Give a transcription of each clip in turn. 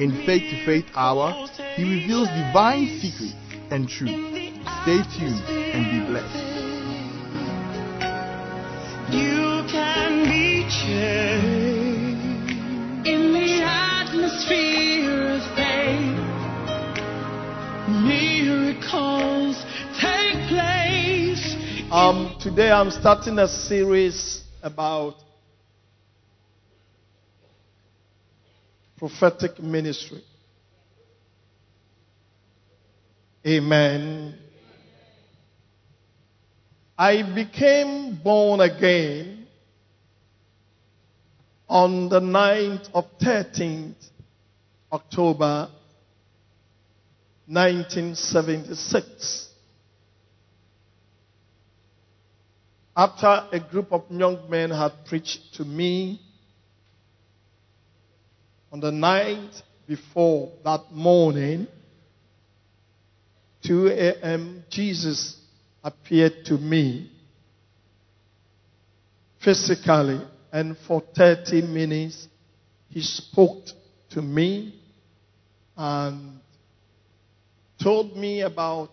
In Faith to Faith Hour, he reveals divine secrets and truth. Stay tuned and be blessed. You can be changed in the atmosphere of faith. Miracles take place. Um, today I'm starting a series about prophetic ministry. Amen. I became born again on the night of 13th October 1976. After a group of young men had preached to me on the night before that morning, 2 a.m., Jesus appeared to me physically, and for 30 minutes he spoke to me and told me about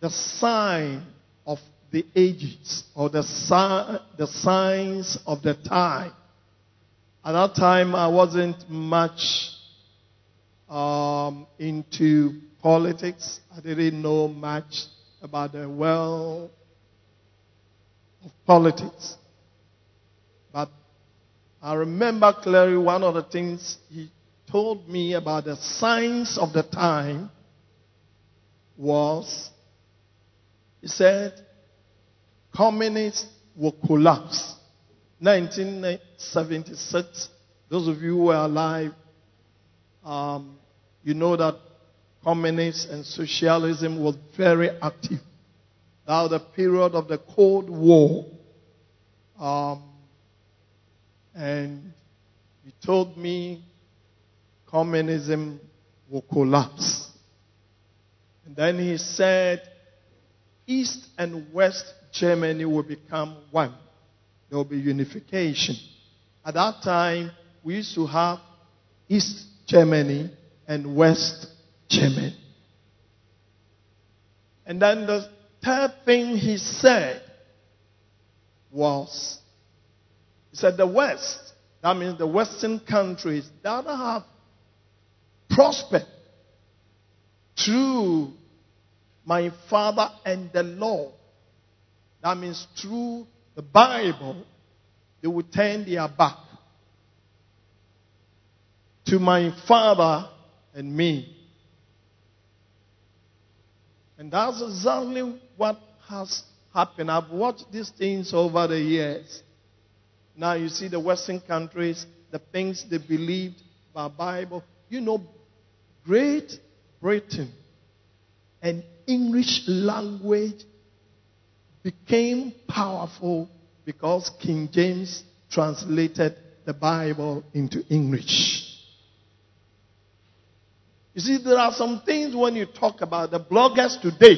the sign of the ages or the, si- the signs of the time. At that time, I wasn't much um, into politics. I didn't know much about the world of politics. But I remember clearly one of the things he told me about the signs of the time was he said communists will collapse. 1976, those of you who are alive, um, you know that communism and socialism was very active. Now the period of the Cold War, um, and he told me communism will collapse. And then he said East and West Germany will become one. There will be unification. At that time, we used to have East Germany and West Germany. And then the third thing he said was, he said the West, that means the Western countries that have prospered through my father and the law. That means through the Bible, they will turn their back to my father and me. And that's exactly what has happened. I've watched these things over the years. Now you see the Western countries, the things they believed about Bible. You know, Great Britain and English language became powerful because King James translated the Bible into English. You see, there are some things when you talk about the bloggers today,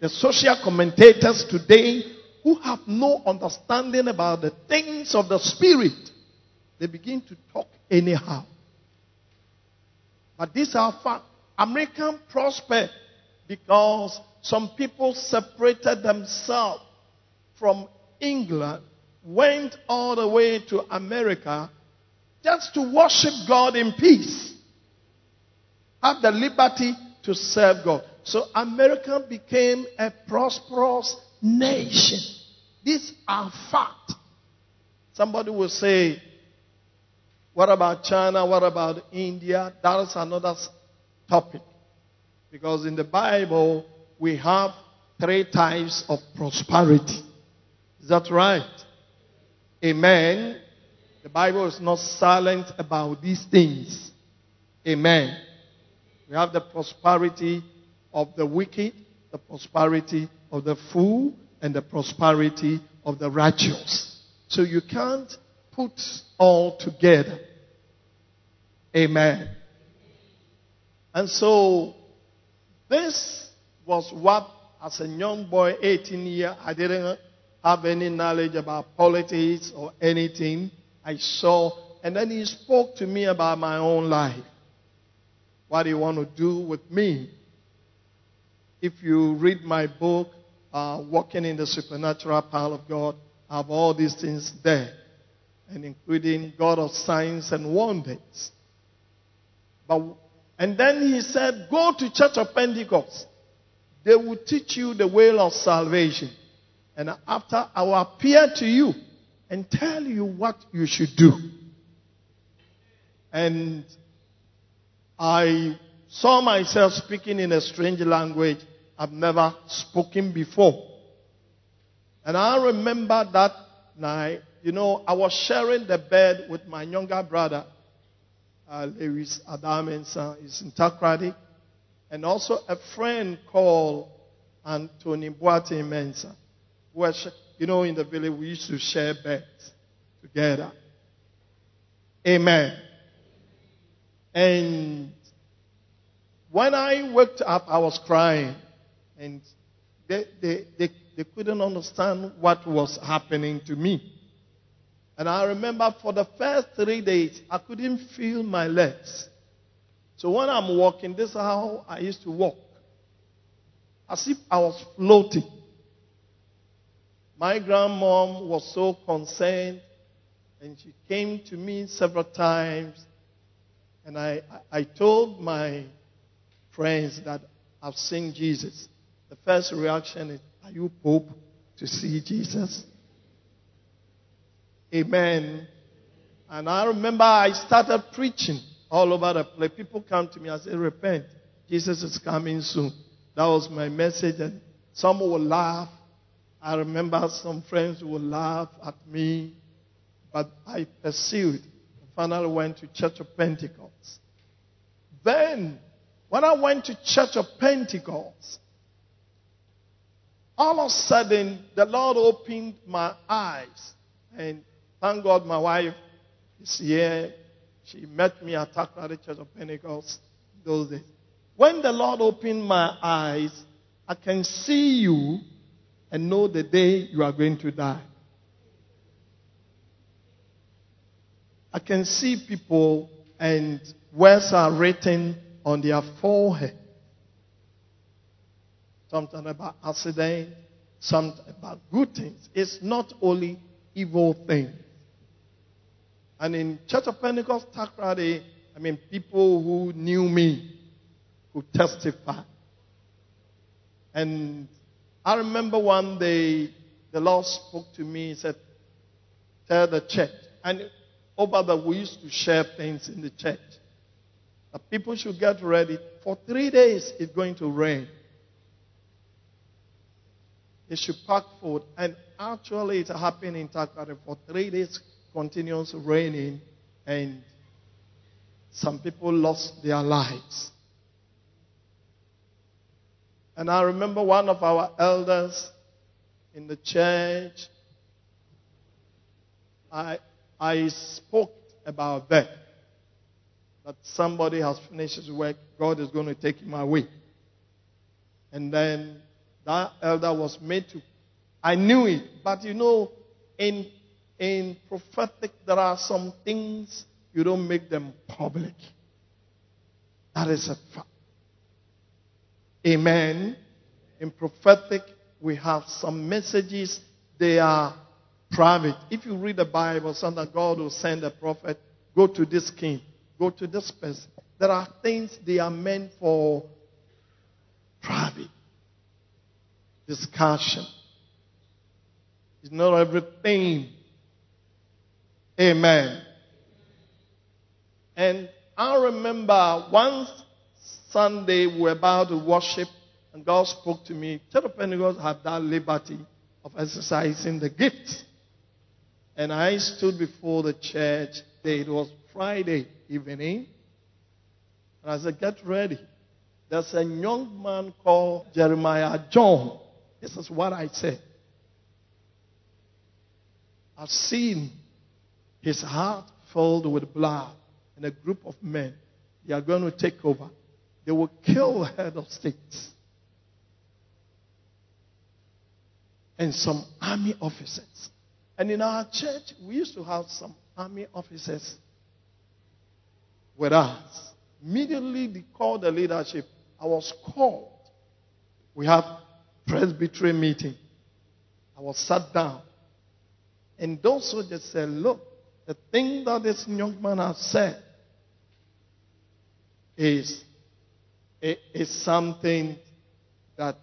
the social commentators today, who have no understanding about the things of the Spirit, they begin to talk anyhow. But these are facts. American prospered because some people separated themselves from England, went all the way to America just to worship God in peace. Have the liberty to serve God. So America became a prosperous nation. These are facts. Somebody will say, what about China? What about India? That is another topic. Because in the Bible, we have three types of prosperity. Is that right? Amen. The Bible is not silent about these things. Amen. We have the prosperity of the wicked, the prosperity of the fool, and the prosperity of the righteous. So you can't put all together. Amen. And so this was what, as a young boy, 18 year, I didn't have any knowledge about politics or anything. I saw, and then he spoke to me about my own life. What do you want to do with me? If you read my book, uh, Walking in the Supernatural Power of God, I have all these things there, and including God of signs and wonders. But, and then he said, Go to Church of Pentecost. They will teach you the way of salvation. And after I will appear to you and tell you what you should do. And I saw myself speaking in a strange language I've never spoken before. And I remember that night, you know, I was sharing the bed with my younger brother, uh, Lewis Adamensa, he's in Takoradi, and also a friend called Anthony Boate Mensa. Was, you know, in the village we used to share beds together. Amen. And when I woke up, I was crying. And they, they, they, they couldn't understand what was happening to me. And I remember for the first three days, I couldn't feel my legs. So when I'm walking, this is how I used to walk. As if I was floating. My grandmom was so concerned, and she came to me several times. And I, I told my friends that I've seen Jesus. The first reaction is, Are you Pope to see Jesus? Amen. And I remember I started preaching all over the place. People come to me and say, Repent. Jesus is coming soon. That was my message. And some will laugh. I remember some friends would laugh at me. But I pursued. Finally went to Church of Pentecost. Then, when I went to Church of Pentecost, all of a sudden, the Lord opened my eyes. And thank God my wife is here. She met me at Takoradi Church of Pentecost those days. When the Lord opened my eyes, I can see you and know the day you are going to die. I can see people and words are written on their forehead. Something about accident, something about good things. It's not only evil things. And in Church of Pentecost Takoradi, I mean, people who knew me could testify. And I remember one day the Lord spoke to me. He said, Tell the church. And over the we used to share things in the church. The people should get ready. For three days it's going to rain. They should pack food. And actually it happened in Takoradi for three days continuous raining and some people lost their lives. And I remember one of our elders in the church, I, I spoke about that. That somebody has finished his work, God is going to take him away. And then that elder was made to, I knew it, but you know, in, in prophetic, there are some things you don't make them public. That is a fact. Amen. In prophetic, we have some messages, they are private. If you read the Bible, sometimes God will send a prophet, go to this king, go to this person. There are things they are meant for private discussion. It's not everything. Amen. And I remember one Sunday we were about to worship, and God spoke to me. Church of Pentecost had that liberty of exercising the gifts. And I stood before the church. It was Friday evening. And I said, Get ready. There's a young man called Jeremiah John. This is what I said. I've seen his heart filled with blood and a group of men. They are going to take over. They will kill the head of states and some army officers. And in our church, we used to have some army officers with us. Immediately they called the leadership. I was called. We have presbytery meeting. I was sat down. And those soldiers said, look, the thing that this young man has said is, is something that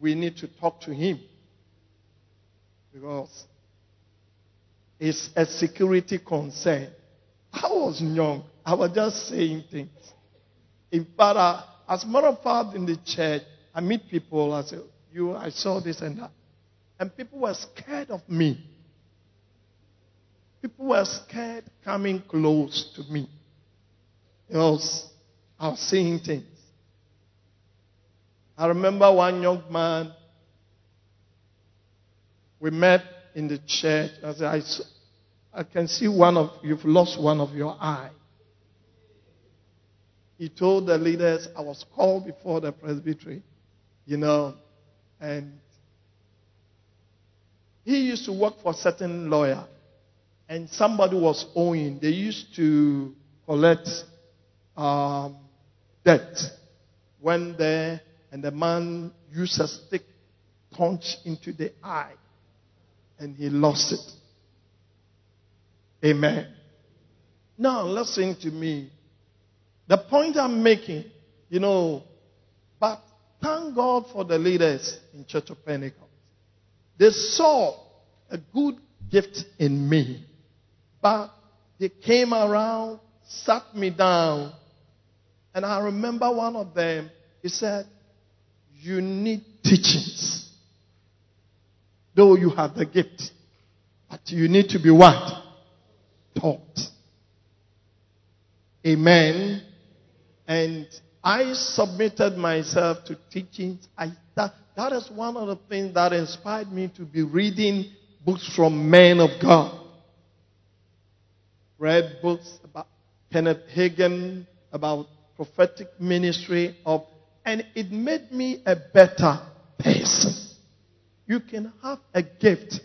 we need to talk to him. Because it's a security concern. I was young. I was just saying things. In fact, uh, as a matter of fact, in the church, I meet people. I say, "You, I saw this and that," and people were scared of me. People were scared coming close to me because I was saying things. I remember one young man. We met in the church. I said, I, I can see one of you've lost one of your eye. He told the leaders, I was called before the presbytery, you know, and he used to work for certain lawyer, and somebody was owing. They used to collect um, debt when they and the man used a stick punch into the eye, and he lost it. Amen. Now, listen to me. The point I'm making, you know, but thank God for the leaders in Church of Pentecost. They saw a good gift in me, but they came around, sat me down, and I remember one of them, he said, You need teachings. Though you have the gift, but you need to be what? Taught. Amen. And I submitted myself to teachings. I, that, that is one of the things that inspired me to be reading books from men of God. Read books about Kenneth Hagin, about prophetic ministry of, and it made me a better person. You can have a gift,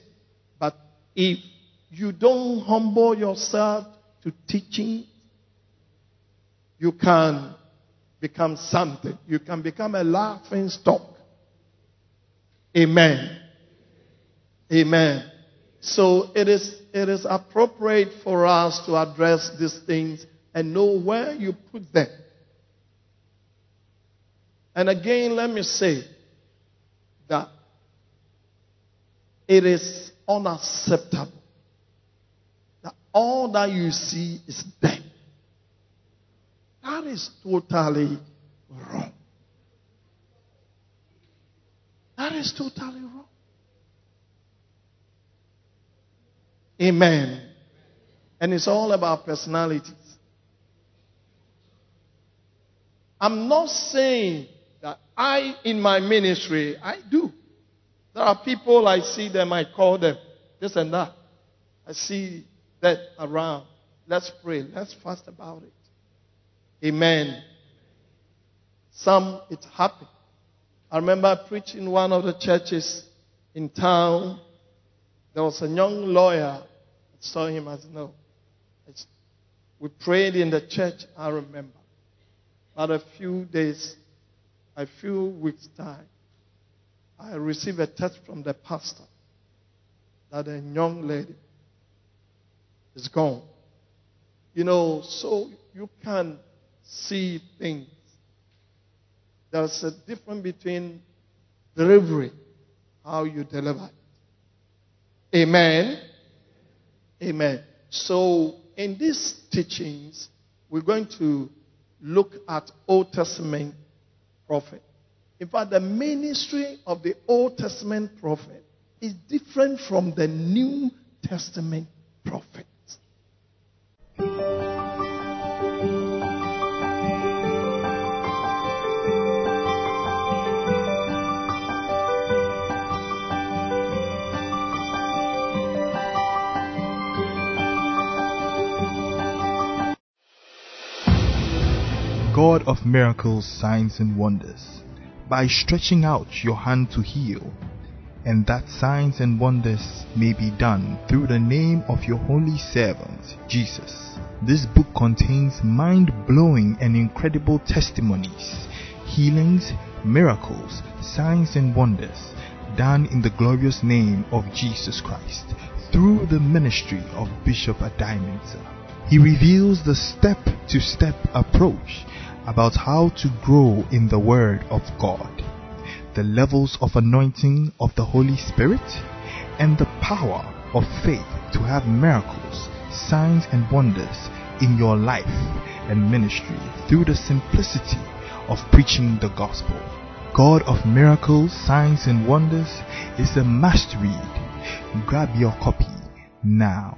but if you don't humble yourself to teaching, you can become something. You can become a laughing stock. Amen. Amen. So it is, it is appropriate for us to address these things and know where you put them. And again, let me say that it is unacceptable that all that you see is death. That is totally wrong. That is totally wrong. Amen. And it's all about personalities. I'm not saying that I, in my ministry, I do. There are people I see them, I call them this and that. I see that around. Let's pray. Let's fast about it. Amen. Some, it happened. I remember preaching one of the churches in town. There was a young lawyer. Saw him as no. We prayed in the church, I remember. But a few days, a few weeks' time, I received a text from the pastor that a young lady is gone. You know, so you can see things. There's a difference between delivery, how you deliver it. Amen. Amen. So, in these teachings, we're going to look at Old Testament prophet. In fact, the ministry of the Old Testament prophet is different from the New Testament God of miracles, signs, and wonders, by stretching out your hand to heal, and that signs and wonders may be done through the name of your holy servant, Jesus. This book contains mind blowing and incredible testimonies, healings, miracles, signs, and wonders done in the glorious name of Jesus Christ through the ministry of Bishop Adiamansa. He reveals the step to step approach about how to grow in the Word of God, the levels of anointing of the Holy Spirit, and the power of faith to have miracles, signs, and wonders in your life and ministry through the simplicity of preaching the gospel. God of miracles, signs, and wonders is a must read. Grab your copy now.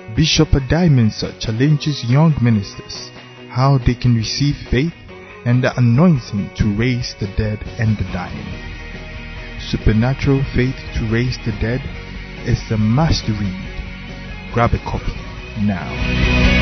Bishop Adiamansa challenges young ministers how they can receive faith and the anointing to raise the dead and the dying. Supernatural faith to raise the dead is a must read. Grab a copy now.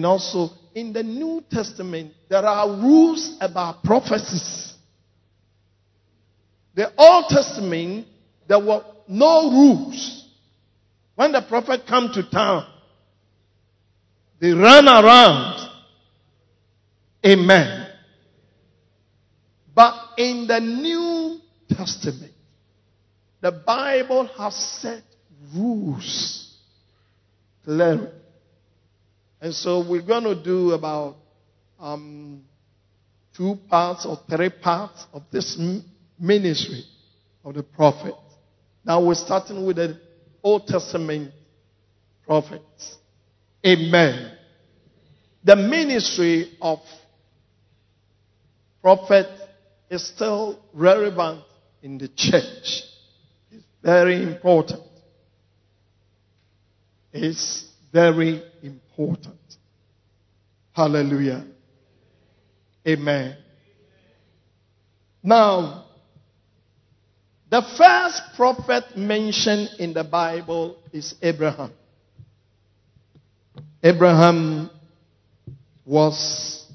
And also in the New Testament, there are rules about prophecies. The Old Testament, there were no rules. When the prophet come to town, they ran around. Amen. But in the New Testament, the Bible has set rules clearly. And so we're going to do about um, two parts or three parts of this ministry of the prophet. Now we're starting with the Old Testament prophets. Amen. The ministry of prophet is still relevant in the church. It's very important. It's very important. Hallelujah. Amen. Now, the first prophet mentioned in the Bible is Abraham. Abraham was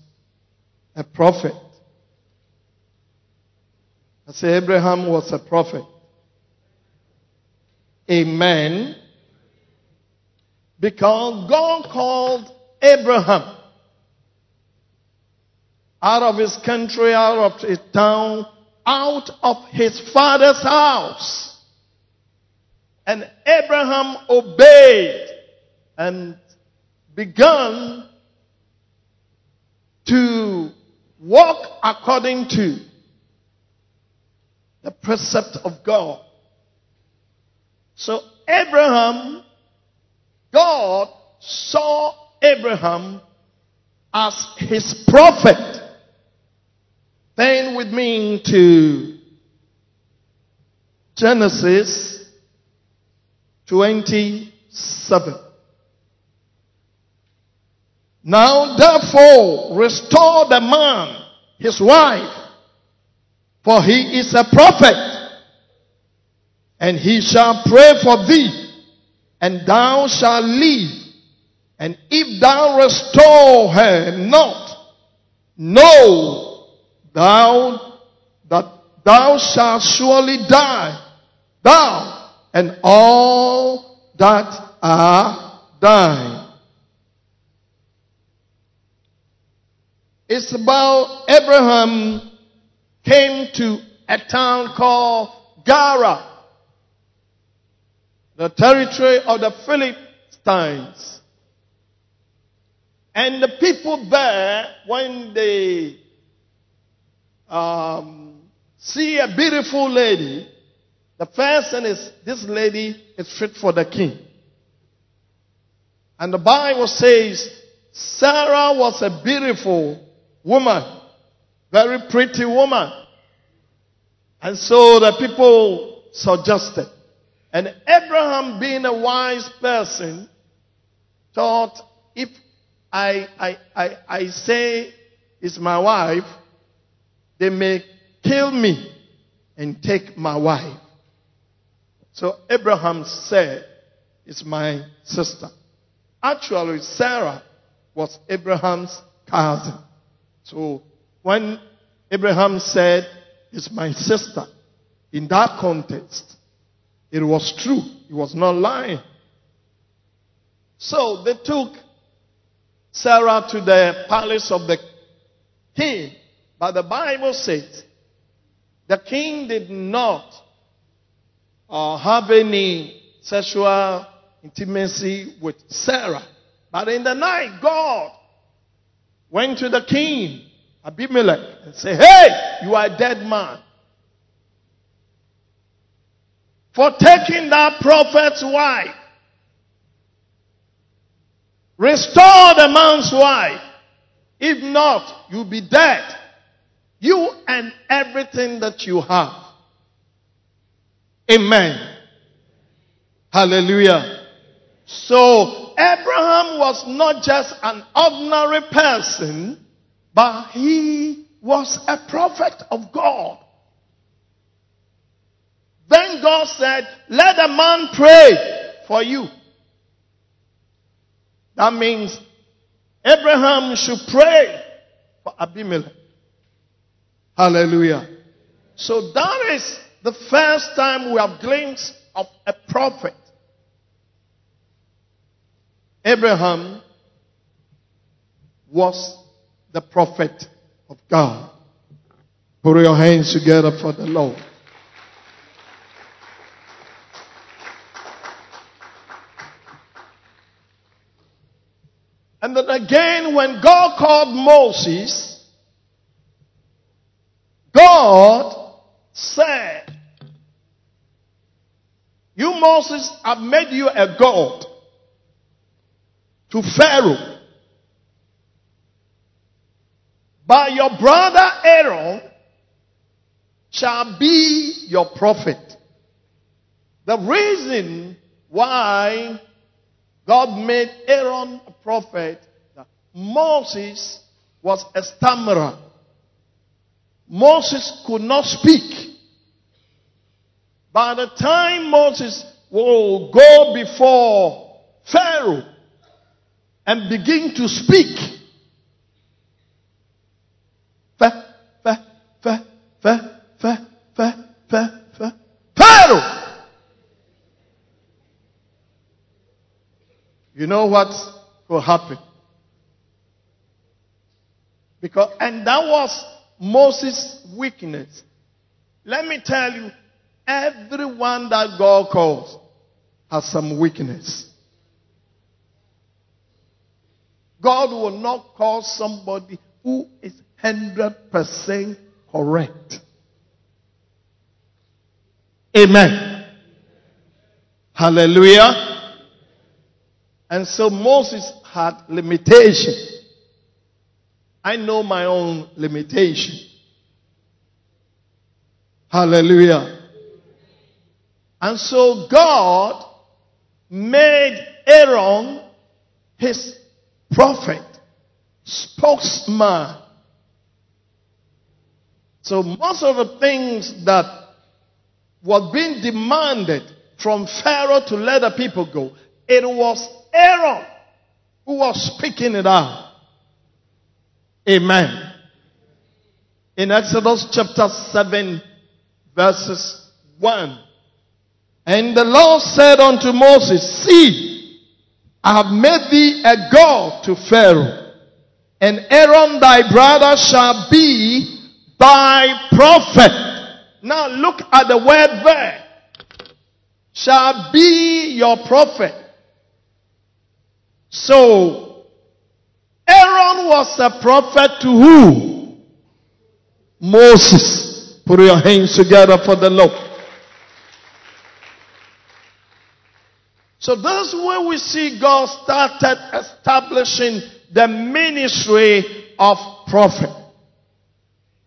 a prophet. I say Abraham was a prophet. Amen. Because God called Abraham out of his country, out of his town, out of his father's house. And Abraham obeyed and began to walk according to the precept of God. So Abraham, God saw Abraham as his prophet. Turn with me to Genesis 27. Now therefore restore the man, his wife, for he is a prophet, and he shall pray for thee, and thou shalt live. And if thou restore her not, know thou that thou shalt surely die, thou and all that are thine. It's about Abraham came to a town called Gerar, the territory of the Philistines. And the people there, when they um, see a beautiful lady, the first thing is this lady is fit for the king. And the Bible says Sarah was a beautiful woman, very pretty woman. And so the people suggested. And Abraham, being a wise person, thought if I, I, I, I say it's my wife, they may kill me and take my wife. So Abraham said, It's my sister. Actually, Sarah was Abraham's cousin. So when Abraham said, It's my sister, in that context, it was true. He was not lying. So they took Sarah to the palace of the king. But the Bible says the king did not uh, have any sexual intimacy with Sarah. But in the night, God went to the king, Abimelech, and said, Hey, you are a dead man. For taking that prophet's wife. Restore the man's wife. If not, you'll be dead. You and everything that you have. Amen. Hallelujah. So Abraham was not just an ordinary person, but he was a prophet of God. Then God said, let a man pray for you. That means Abraham should pray for Abimelech. Hallelujah. So that is the first time we have glimpse of a prophet. Abraham was the prophet of God. Put your hands together for the Lord. And then again, when God called Moses, God said, You, Moses, have made you a God to Pharaoh. But your brother Aaron shall be your prophet. The reason why God made Aaron a prophet. Moses was a stammerer. Moses could not speak. By the time Moses will go before Pharaoh and begin to speak, you know what will happen? Because, and that was Moses' weakness. Let me tell you, everyone that God calls has some weakness. God will not call somebody who is 100% correct. Amen. Hallelujah. And so Moses had limitation. I know my own limitation. Hallelujah. And so God made Aaron his prophet, spokesman. So most of the things that were being demanded from Pharaoh to let the people go, it was Aaron who was speaking it out. Amen. In Exodus chapter 7, verses 1. And the Lord said unto Moses, See, I have made thee a God to Pharaoh, and Aaron thy brother shall be thy prophet. Now look at the word there. Shall be your prophet. So, Aaron was a prophet to who? Moses. Put your hands together for the Lord. So that's where we see God started establishing the ministry of prophet.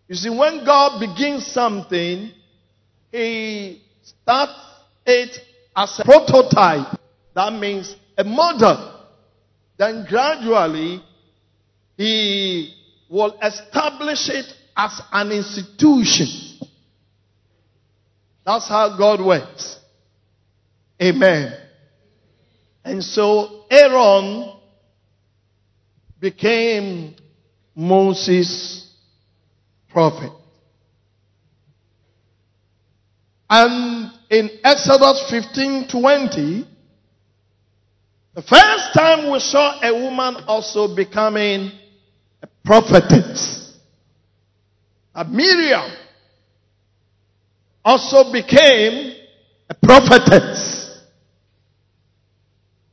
You see, when God begins something, He starts it as a prototype. That means a model. Then gradually, He will establish it as an institution. That's how God works. Amen. And so Aaron became Moses' prophet. And in Exodus 15 20, the first time we saw a woman also becoming a prophetess. A Miriam also became a prophetess.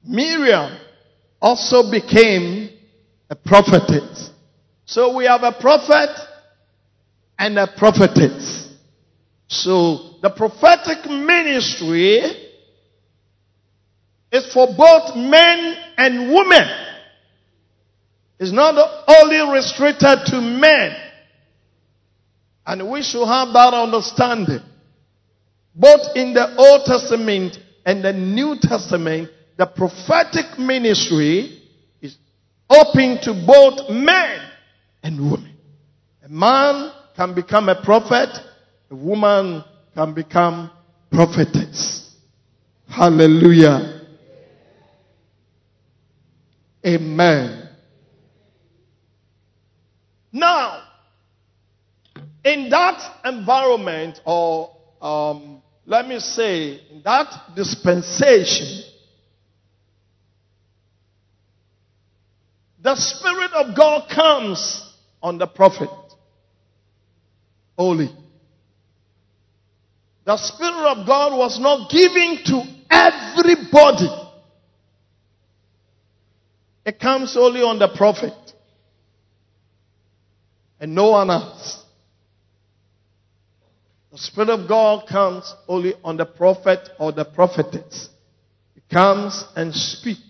Miriam also became a prophetess. So we have a prophet and a prophetess. So the prophetic ministry is for both men and women. It's not only restricted to men. And we should have that understanding. Both in the Old Testament and the New Testament, the prophetic ministry is open to both men and women. A man can become a prophet, a woman can become prophetess. Hallelujah. Amen. Now, in that environment, or um, let me say, in that dispensation, the Spirit of God comes on the prophet. Only. The Spirit of God was not given to everybody. It comes only on the prophet. And no one else. The Spirit of God comes only on the prophet or the prophetess. He comes and speaks.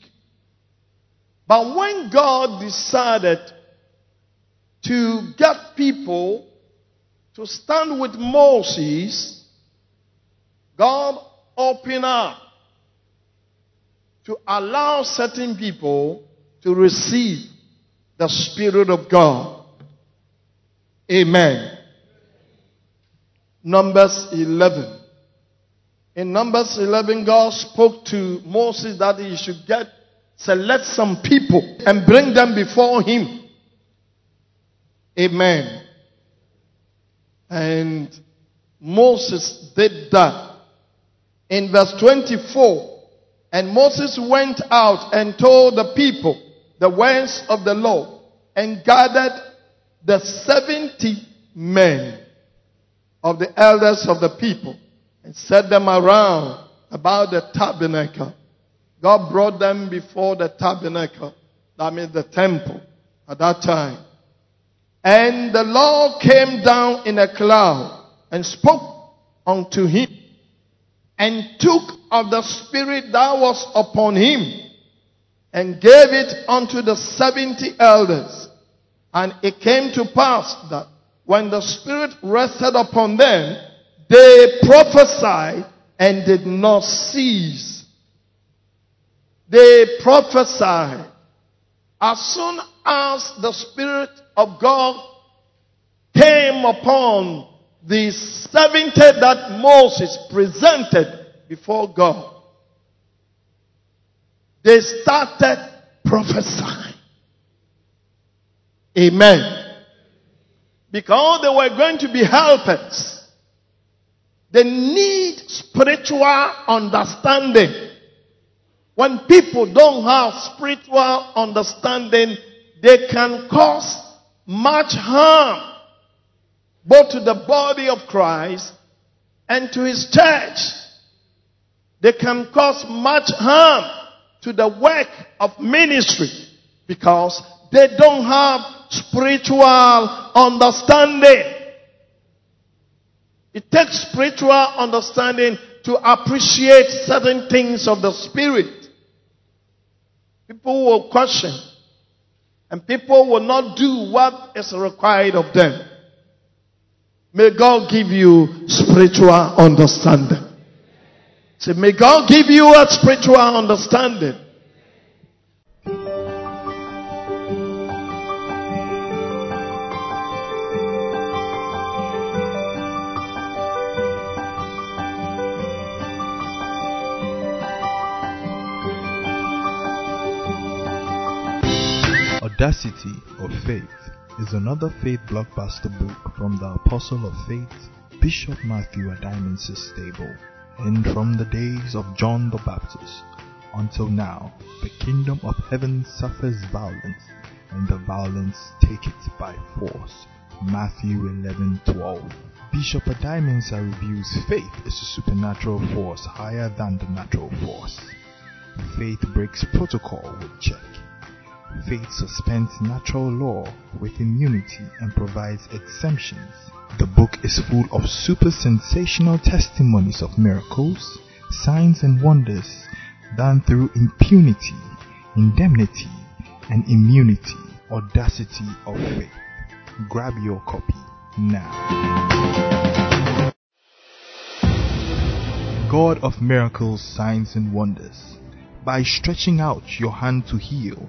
But when God decided to get people to stand with Moses, God opened up to allow certain people to receive the Spirit of God. Amen. Numbers 11. In Numbers 11, God spoke to Moses that he should get select some people and bring them before him. Amen. And Moses did that. In verse 24, and Moses went out and told the people the words of the law and gathered the 70 men of the elders of the people and set them around about the tabernacle God brought them before the tabernacle, that means the temple at that time. And the Lord came down in a cloud and spoke unto him and took of the spirit that was upon him and gave it unto the seventy elders. And it came to pass that when the spirit rested upon them, they prophesied and did not cease they prophesied. As soon as the Spirit of God came upon the 70 that Moses presented before God, they started prophesying. Amen. Because they were going to be helpers. They need spiritual understanding. When people don't have spiritual understanding, they can cause much harm both to the body of Christ and to his church. They can cause much harm to the work of ministry because they don't have spiritual understanding. It takes spiritual understanding to appreciate certain things of the spirit. People will question and people will not do what is required of them. May God give you spiritual understanding. Say, may God give you a spiritual understanding. Audacity of Faith is another faith blockbuster book from the Apostle of Faith, Bishop Matthew Adimance's stable. And from the days of John the Baptist until now, the kingdom of heaven suffers violence, and the violence take it by force. Matthew 11:12. Bishop Adimansa reviews faith is a supernatural force higher than the natural force. Faith breaks protocol with check. Faith suspends natural law with immunity and provides exemptions. The book is full of super sensational testimonies of miracles, signs, and wonders done through impunity, indemnity, and immunity. Audacity of faith. Grab your copy now. God of miracles, signs, and wonders, by stretching out your hand to heal,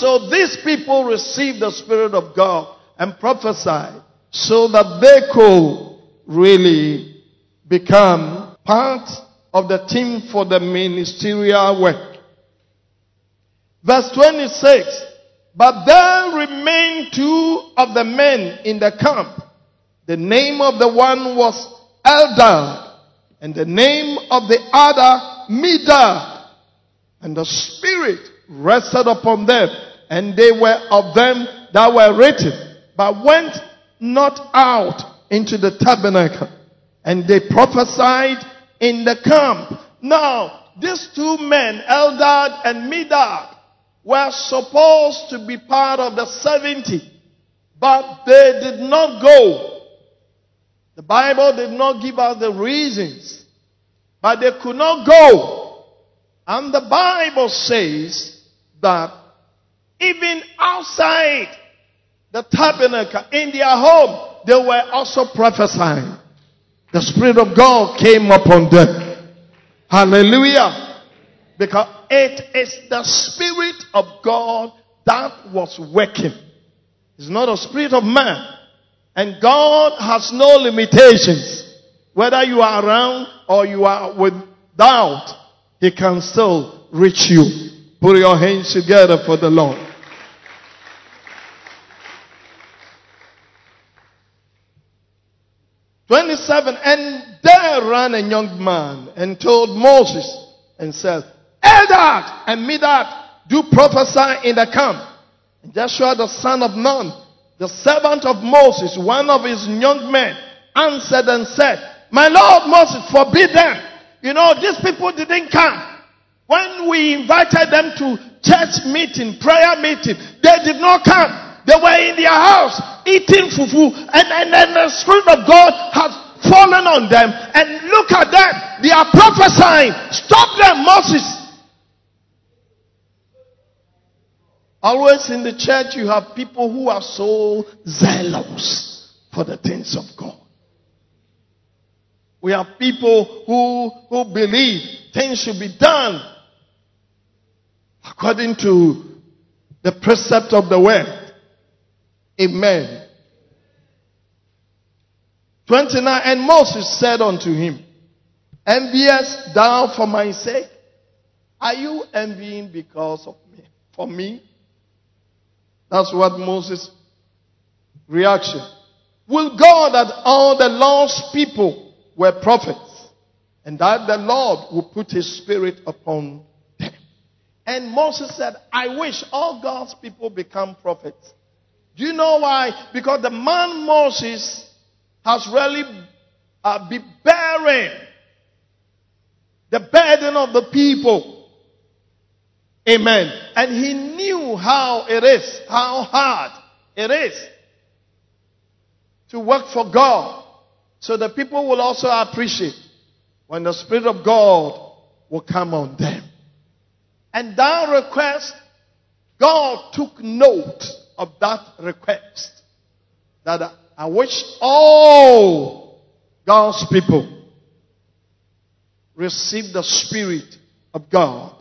So these people received the Spirit of God and prophesied so that they could really become part of the team for the ministerial work. Verse 26. But there remained two of the men in the camp. The name of the one was Eldad, and the name of the other Medad. And the Spirit rested upon them, and they were of them that were written, but went not out into the tabernacle, and they prophesied in the camp. Now, these two men, Eldad and Medad, were supposed to be part of the 70, but they did not go. The Bible did not give us the reasons, but they could not go. And the Bible says that even outside the tabernacle, in their home, they were also prophesying. The Spirit of God came upon them. Hallelujah. Because it is the Spirit of God that was working. It's not a spirit of man. And God has no limitations. Whether you are around or you are without, He can still reach you. Put your hands together for the Lord. Twenty-seven, and there ran a young man and told Moses and said, Eldad and Medad do prophesy in the camp. And Joshua the son of Nun, the servant of Moses, one of his young men, answered and said, My Lord Moses, forbid them. You know, these people didn't come. When we invited them to church meeting, prayer meeting, they did not come. They were in their house eating fufu and, and then the Spirit of God has fallen on them. And look at that. They are prophesying. Stop them, Moses. Always in the church, you have people who are so zealous for the things of God. We have people who, who believe things should be done according to the precept of the word. Amen. 29 And Moses said unto him, Envious thou for my sake? Are you envying because of me? For me? That's what Moses' reaction. Will God that all the Lord's people were prophets and that the Lord will put his spirit upon them. And Moses said, I wish all God's people become prophets. Do you know why? Because the man Moses has really uh, been bearing the burden of the people. Amen. And he knew how it is, how hard it is to work for God. So the people will also appreciate when the Spirit of God will come on them. And that request, God took note of that request. That I wish all God's people receive the Spirit of God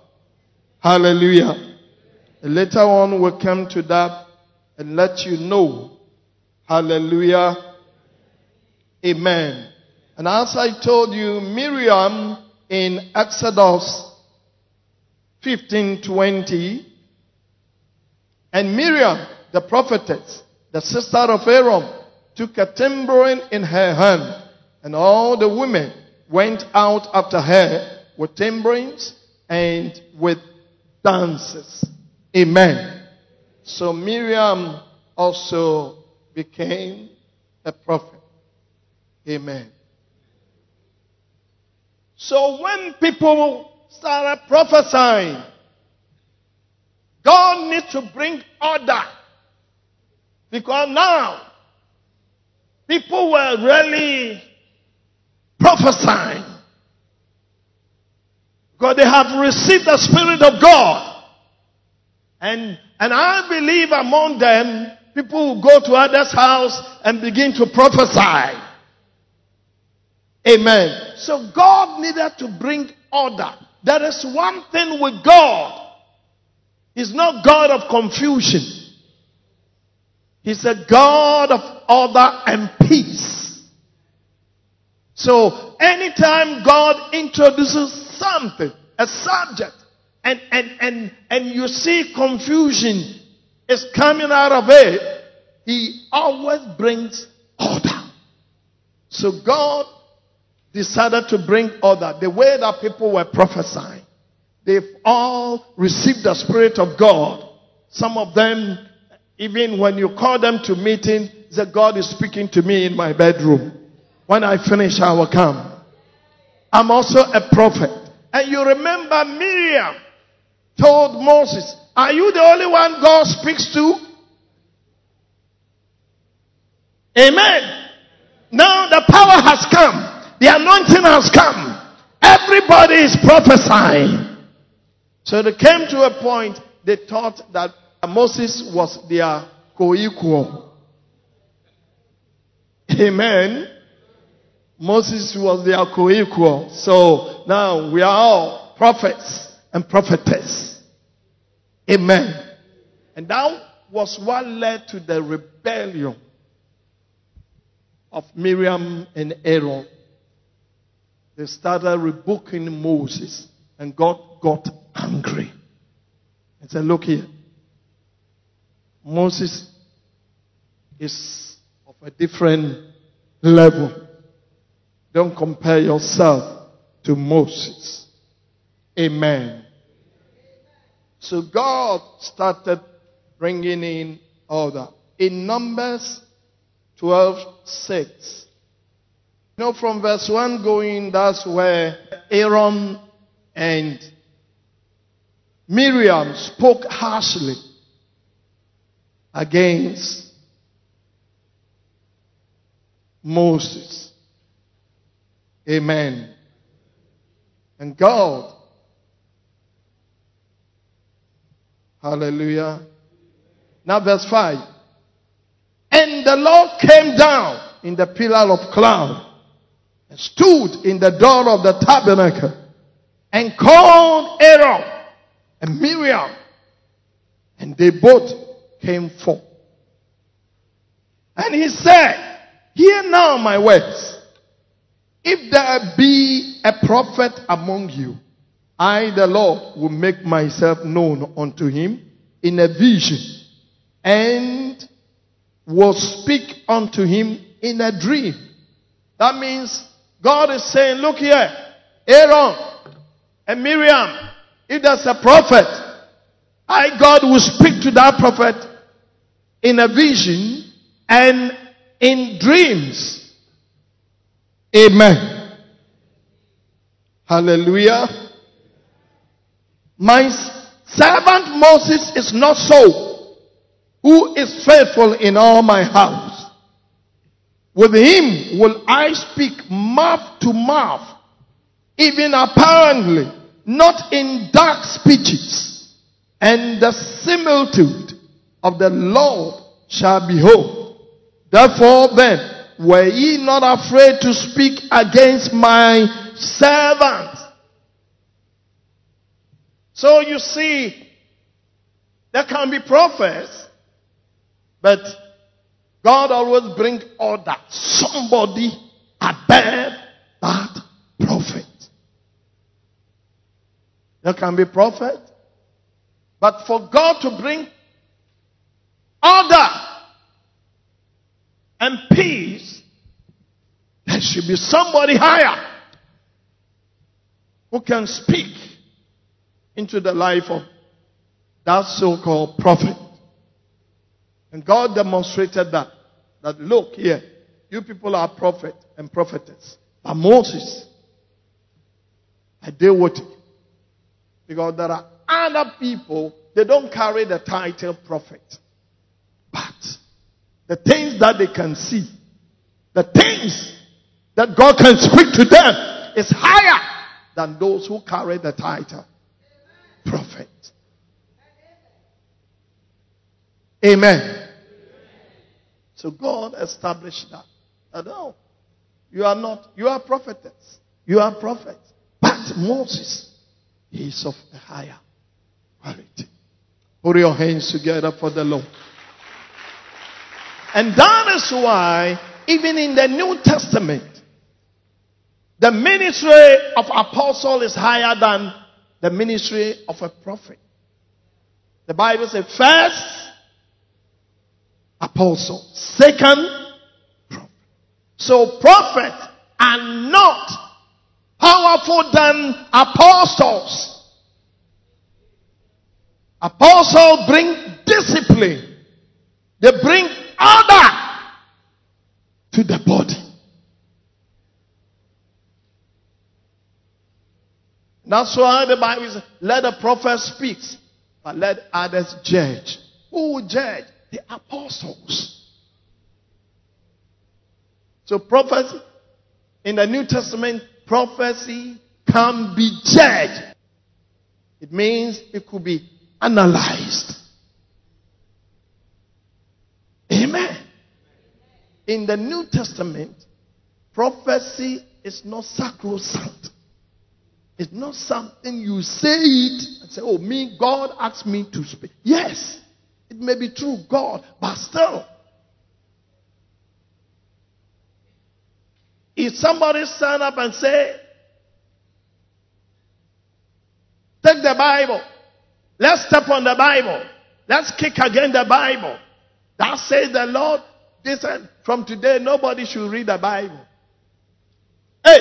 Hallelujah. And Later on, we'll come to that and let you know. Hallelujah. Amen. And as I told you, Miriam in Exodus 15:20, and Miriam, the prophetess, the sister of Aaron, took a tambourine in her hand, and all the women went out after her with tambourines and with dances. Amen. So Miriam also became a prophet. Amen. So when people started prophesying, God needs to bring order. Because now, people were really prophesying. Because they have received the Spirit of God. And, and I believe among them, people will go to others' house and begin to prophesy. Amen. So God needed to bring order. There is one thing with God. He's not God of confusion. He's a God of order and peace. So anytime God introduces something, a subject, and, and, and, and you see confusion is coming out of it, he always brings order. So God decided to bring order. The way that people were prophesying, they've all received the Spirit of God. Some of them, even when you call them to meeting, say, God is speaking to me in my bedroom. When I finish, I will come. I'm also a prophet. And you remember Miriam told Moses, Are you the only one God speaks to? Amen. Now the power has come, the anointing has come. Everybody is prophesying. So they came to a point they thought that Moses was their co equal. Amen. Moses was their co-equal. So now we are all prophets and prophetess. Amen. And that was what led to the rebellion of Miriam and Aaron. They started rebuking Moses and God got angry and said, look here. Moses is of a different level. Don't compare yourself to Moses. Amen. So God started bringing in order. in Numbers 12 6. You know, from verse 1 going, that's where Aaron and Miriam spoke harshly against Moses. Amen. And God, hallelujah. Now, verse 5. And the Lord came down in the pillar of cloud and stood in the door of the tabernacle and called Aaron and Miriam, and they both came forth. And he said, Hear now my words. If there be a prophet among you, I, the Lord, will make myself known unto him in a vision and will speak unto him in a dream. That means God is saying, look here, Aaron and Miriam, if there's a prophet, I, God, will speak to that prophet in a vision and in dreams. Amen. Hallelujah. My servant Moses is not so, who is faithful in all my house. With him will I speak mouth to mouth, even apparently, not in dark speeches. And the similitude of the Lord shall be behold. Therefore then, were ye not afraid to speak against my servant? So you see, there can be prophets, but God always bring order. Somebody above that prophet. There can be prophet, but for God to bring order and peace, there should be somebody higher who can speak into the life of that so-called prophet. And God demonstrated that. That look here, you people are prophet and prophetess. But Moses, I deal with it. Because there are other people, they don't carry the title prophet. The things that they can see, the things that God can speak to them is higher than those who carry the title prophet. Amen. So God established that. I know. You are not, you are prophetess. You are prophet. But Moses, he is of a higher quality. Put your hands together for the Lord. And that is why, even in the New Testament, the ministry of apostle is higher than the ministry of a prophet. The Bible says first apostle, second prophet. So prophets are not powerful than apostles. Apostles bring discipline. They bring order to the body. That's why the Bible says, let the prophet speak, but let others judge. Who will judge? The apostles. So prophecy in the New Testament, prophecy can be judged. It means it could be analyzed. Amen. In the New Testament, prophecy is not sacrosanct. It's not something you say it and say, oh, me, God asked me to speak. Yes, it may be true, God, but still. If somebody stand up and say, take the Bible, let's step on the Bible, let's kick against the Bible. That says the Lord. They said, from today, nobody should read the Bible. Hey!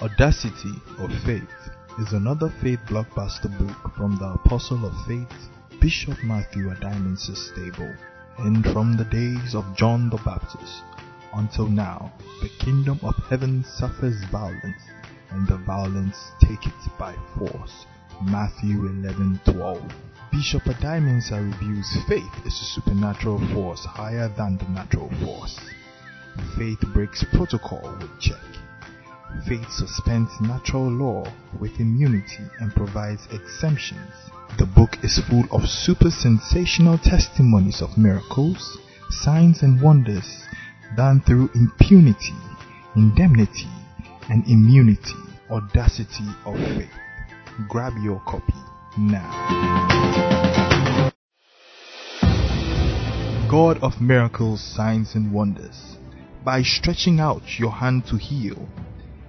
Audacity of faith is another faith blockbuster book from the Apostle of Faith, Bishop Matthew Adiman's stable. And from the days of John the Baptist until now, the kingdom of heaven suffers violence, and the violence take it by force. Matthew 11:12. Bishop Adimensa reviews faith is a supernatural force higher than the natural force. Faith breaks protocol with check. Faith suspends natural law with immunity and provides exemptions. The book is full of super sensational testimonies of miracles, signs, and wonders done through impunity, indemnity, and immunity. Audacity of faith. Grab your copy now. God of miracles, signs, and wonders, by stretching out your hand to heal,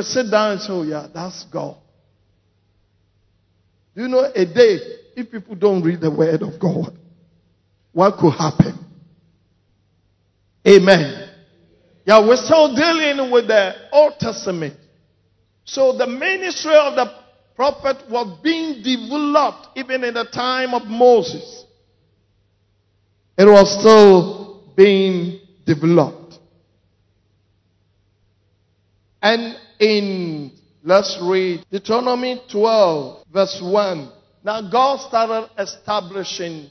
We sit down and say, oh, yeah, that's God. Do you know a day, if people don't read the word of God, what could happen? Amen. Yeah, we're still dealing with the Old Testament. So the ministry of the prophet was being developed even in the time of Moses. It was still being developed. And in, let's read Deuteronomy 12, verse 1. Now God started establishing,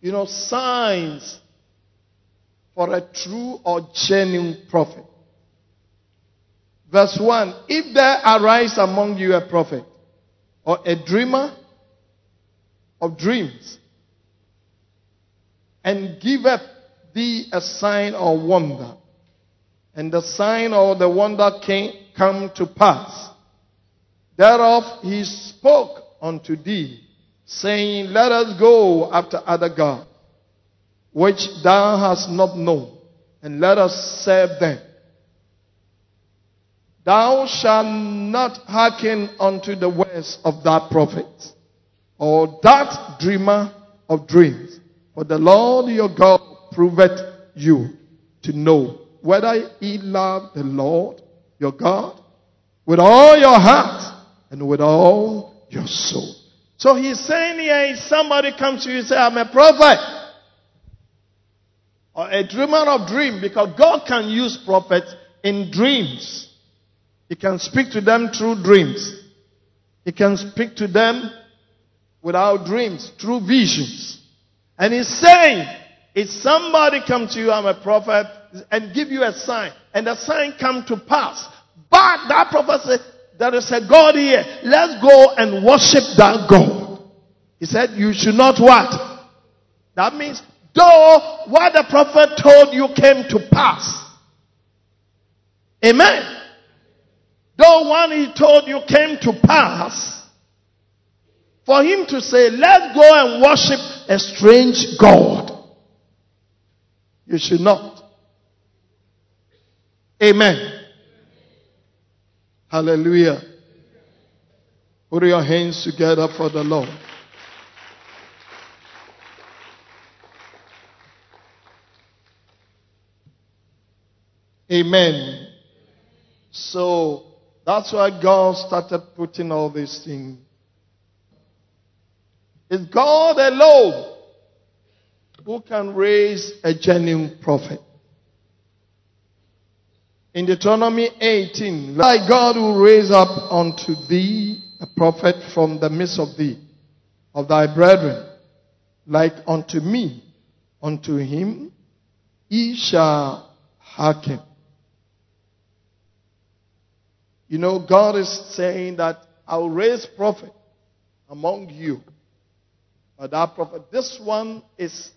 you know, signs for a true or genuine prophet. Verse 1. If there arise among you a prophet or a dreamer of dreams and giveth thee a sign or wonder, and the sign or the wonder came come to pass. Thereof he spoke unto thee, saying, Let us go after other gods, which thou hast not known, and let us serve them. Thou shalt not hearken unto the words of that prophet, or that dreamer of dreams, for the Lord your God proveth you to know whether ye love the Lord your God with all your heart and with all your soul. So he's saying here, if somebody comes to you and say, I'm a prophet or a dreamer of dream, because God can use prophets in dreams. He can speak to them through dreams. He can speak to them without dreams, through visions. And he's saying, if somebody comes to you, I'm a prophet, and give you a sign, and the sign come to pass, but that prophet said, there is a God here. Let's go and worship that God. He said, you should not what? That means, though what the prophet told you came to pass. Amen. Though one he told you came to pass, for him to say, let's go and worship a strange God. You should not. Amen. Hallelujah. Put your hands together for the Lord. Amen. So, That's why God started putting all these things. It's God alone who can raise a genuine prophet. In Deuteronomy 18, like God will raise up unto thee a prophet from the midst of thee, of thy brethren, like unto me, unto him ye shall hearken. You know, God is saying that I will raise prophet among you. But that prophet, this one is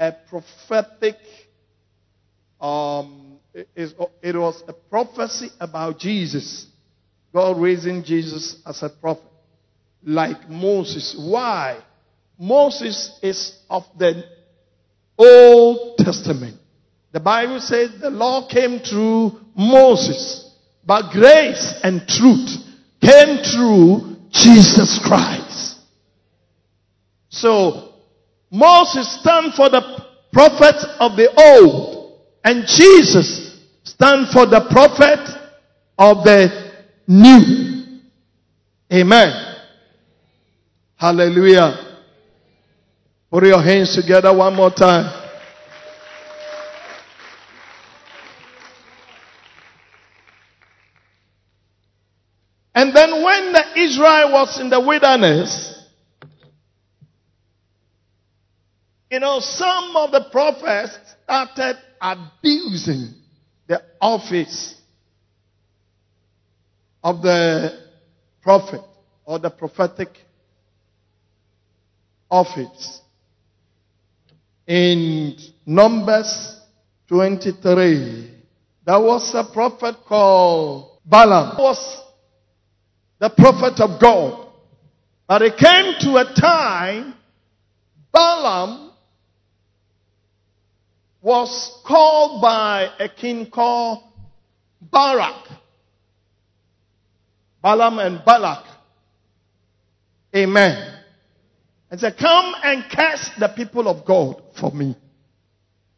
a prophetic, um, it, it was a prophecy about Jesus. God raising Jesus as a prophet, like Moses. Why? Moses is of the Old Testament. The Bible says the law came through Moses, but grace and truth came through Jesus Christ. So Moses stand for the prophets of the old, and Jesus stand for the prophet of the new. Amen. Hallelujah. Put your hands together one more time. And then when the Israel was in the wilderness, You know, some of the prophets started abusing the office of the prophet or the prophetic office. In Numbers 23, there was a prophet called Balaam. He was the prophet of God. But it came to a time Balaam was called by a king called Barak. Balaam and Balak. Amen. And said, Come and curse the people of God for me.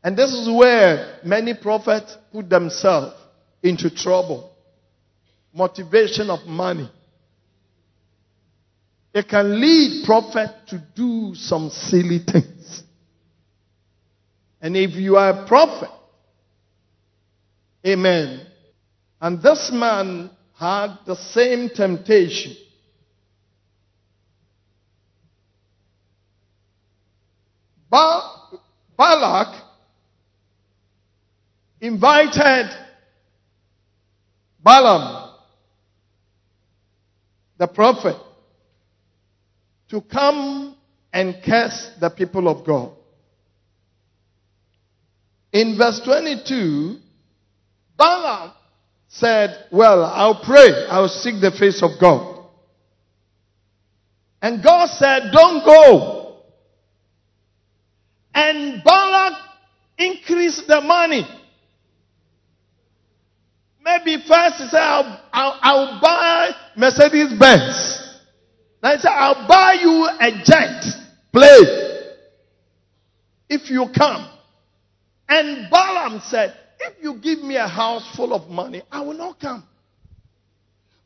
And this is where many prophets put themselves into trouble. Motivation of money. It can lead prophet to do some silly things. And if you are a prophet, amen. And this man had the same temptation. Ba- Balak invited Balaam, the prophet, to come and curse the people of God. In verse 22, Balaam said, Well, I'll pray. I'll seek the face of God. And God said, Don't go. And Balak increased the money. Maybe first he said, I'll, I'll, I'll buy Mercedes Benz. Then he said, I'll buy you a jet plane if you come. And Balaam said, If you give me a house full of money, I will not come.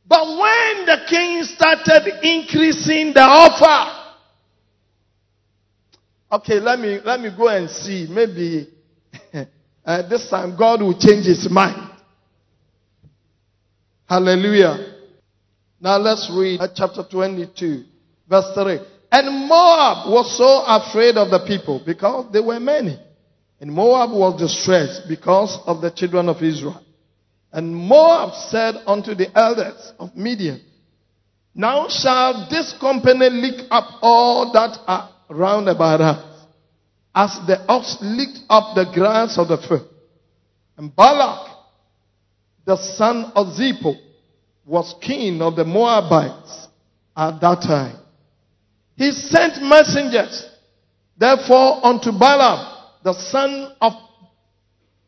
But when the king started increasing the offer, okay, let me let me go and see. Maybe uh, this time God will change his mind. Hallelujah. Now let's read chapter 22, verse 3. And Moab was so afraid of the people because they were many. And Moab was distressed because of the children of Israel. And Moab said unto the elders of Midian, Now shall this company lick up all that are round about us, as the ox licked up the grass of the field. And Balak, the son of Zippor, was king of the Moabites at that time. He sent messengers, therefore, unto Balaam the son of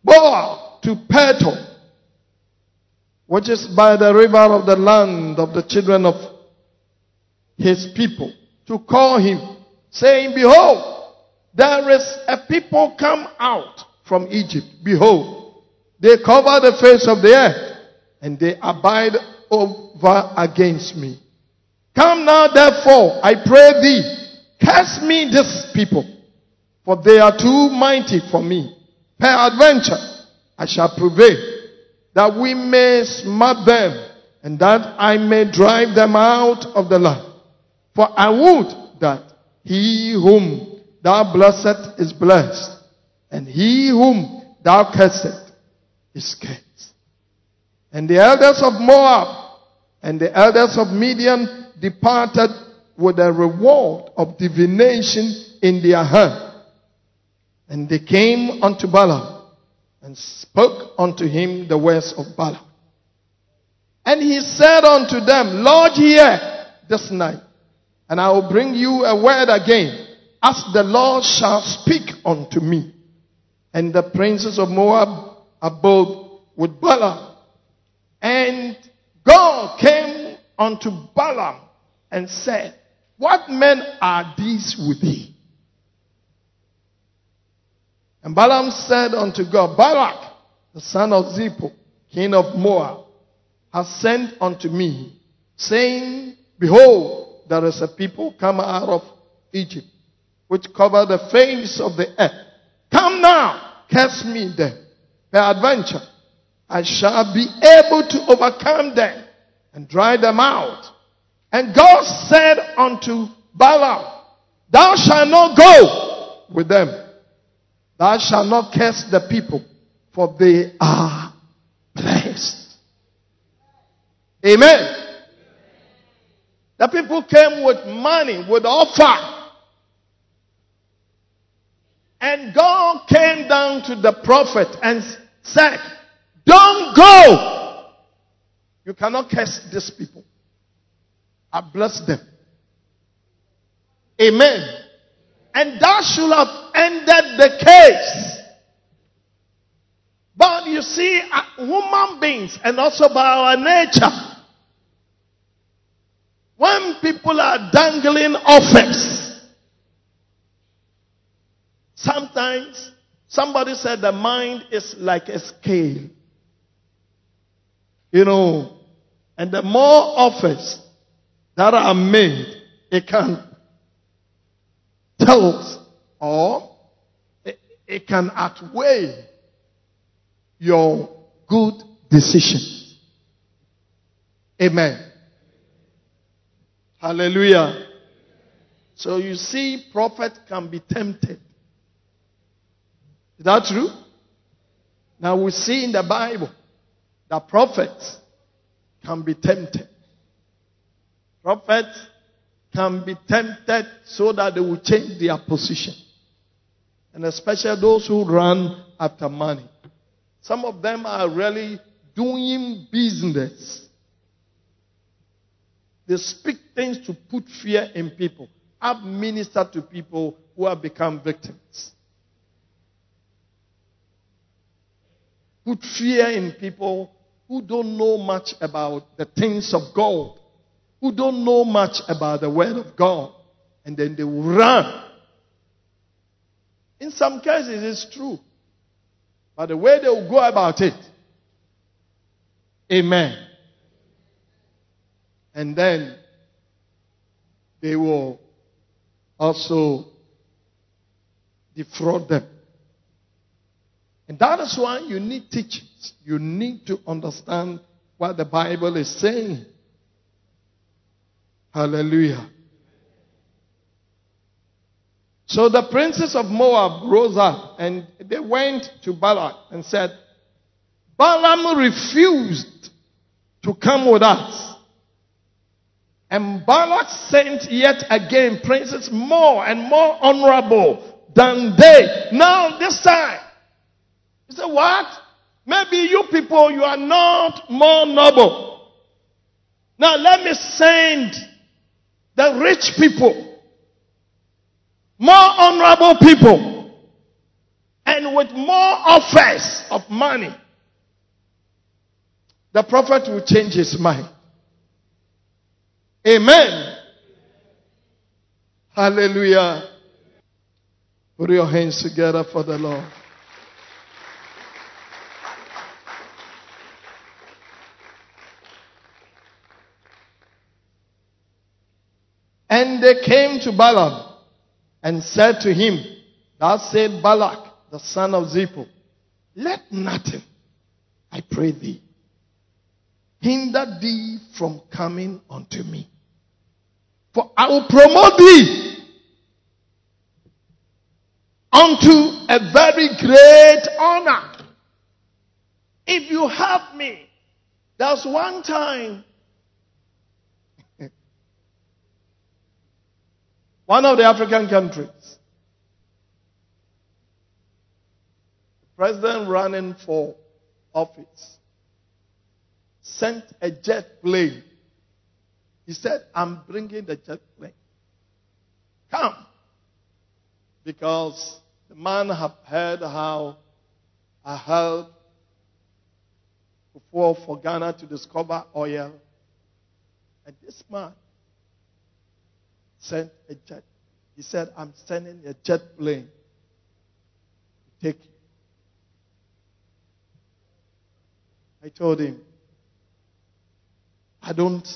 Beor to Petor, which is by the river of the land of the children of his people, to call him, saying, Behold, there is a people come out from Egypt. Behold, they cover the face of the earth, and they abide over against me. Come now, therefore, I pray thee, curse me this people, for they are too mighty for me. Peradventure, I shall prevail, that we may smite them, and that I may drive them out of the land. For I would that he whom thou blessest is blessed, and he whom thou cursest is cursed. And the elders of Moab and the elders of Midian departed with a reward of divination in their hand. And they came unto Balaam and spoke unto him the words of Balaam. And he said unto them, Lord, hear this night, and I will bring you a word again, as the Lord shall speak unto me. And the princes of Moab abode with Balaam. And God came unto Balaam and said, What men are these with thee? And Balaam said unto God, Balak, the son of Zippor, king of Moab, has sent unto me, saying, Behold, there is a people come out of Egypt, which cover the face of the earth. Come now, curse me them. Peradventure, I shall be able to overcome them and drive them out. And God said unto Balaam, Thou shalt not go with them. Thou shalt not curse the people, for they are blessed. Amen. The people came with money, with offer. And God came down to the prophet and said, Don't go. You cannot curse these people. I bless them. Amen. And that should have ended the case. But you see, uh, human beings and also by our nature, when people are dangling offers, sometimes somebody said the mind is like a scale. You know, and the more offers that are made, it can tell or it, can outweigh your good decisions. Amen. Hallelujah. So you see, prophet can be tempted. Is that true? Now we see in the Bible that prophets can be tempted. Prophets can be tempted so that they will change their position. And especially those who run after money. Some of them are really doing business. They speak things to put fear in people. I've ministered to people who have become victims. Put fear in people who don't know much about the things of God, who don't know much about the Word of God, and then they will run. In some cases, it's true. But the way they will go about it, amen. And then they will also defraud them. And that is why you need teachings. You need to understand what the Bible is saying. Hallelujah. So the princes of Moab rose up and they went to Balak and said, Balaam refused to come with us. And Balak sent yet again princes more and more honorable than they. Now this time, he said, what? Maybe you people, you are not more noble. Now let me send the rich people, more honorable people, and with more offers of money, the prophet will change his mind. Amen. Hallelujah. Put your hands together for the Lord. And they came to Balaam and said to him, Thus said Balak, the son of Zippor, let nothing, I pray thee, hinder thee from coming unto me. For I will promote thee unto a very great honor. If you help me, there's one time one of the African countries, the president running for office sent a jet plane. He said, I'm bringing the jet plane. Come. Because the man have heard how I helped before for Ghana to discover oil. And this man sent a jet. He said, I'm sending a jet plane to take you. I told him, I don't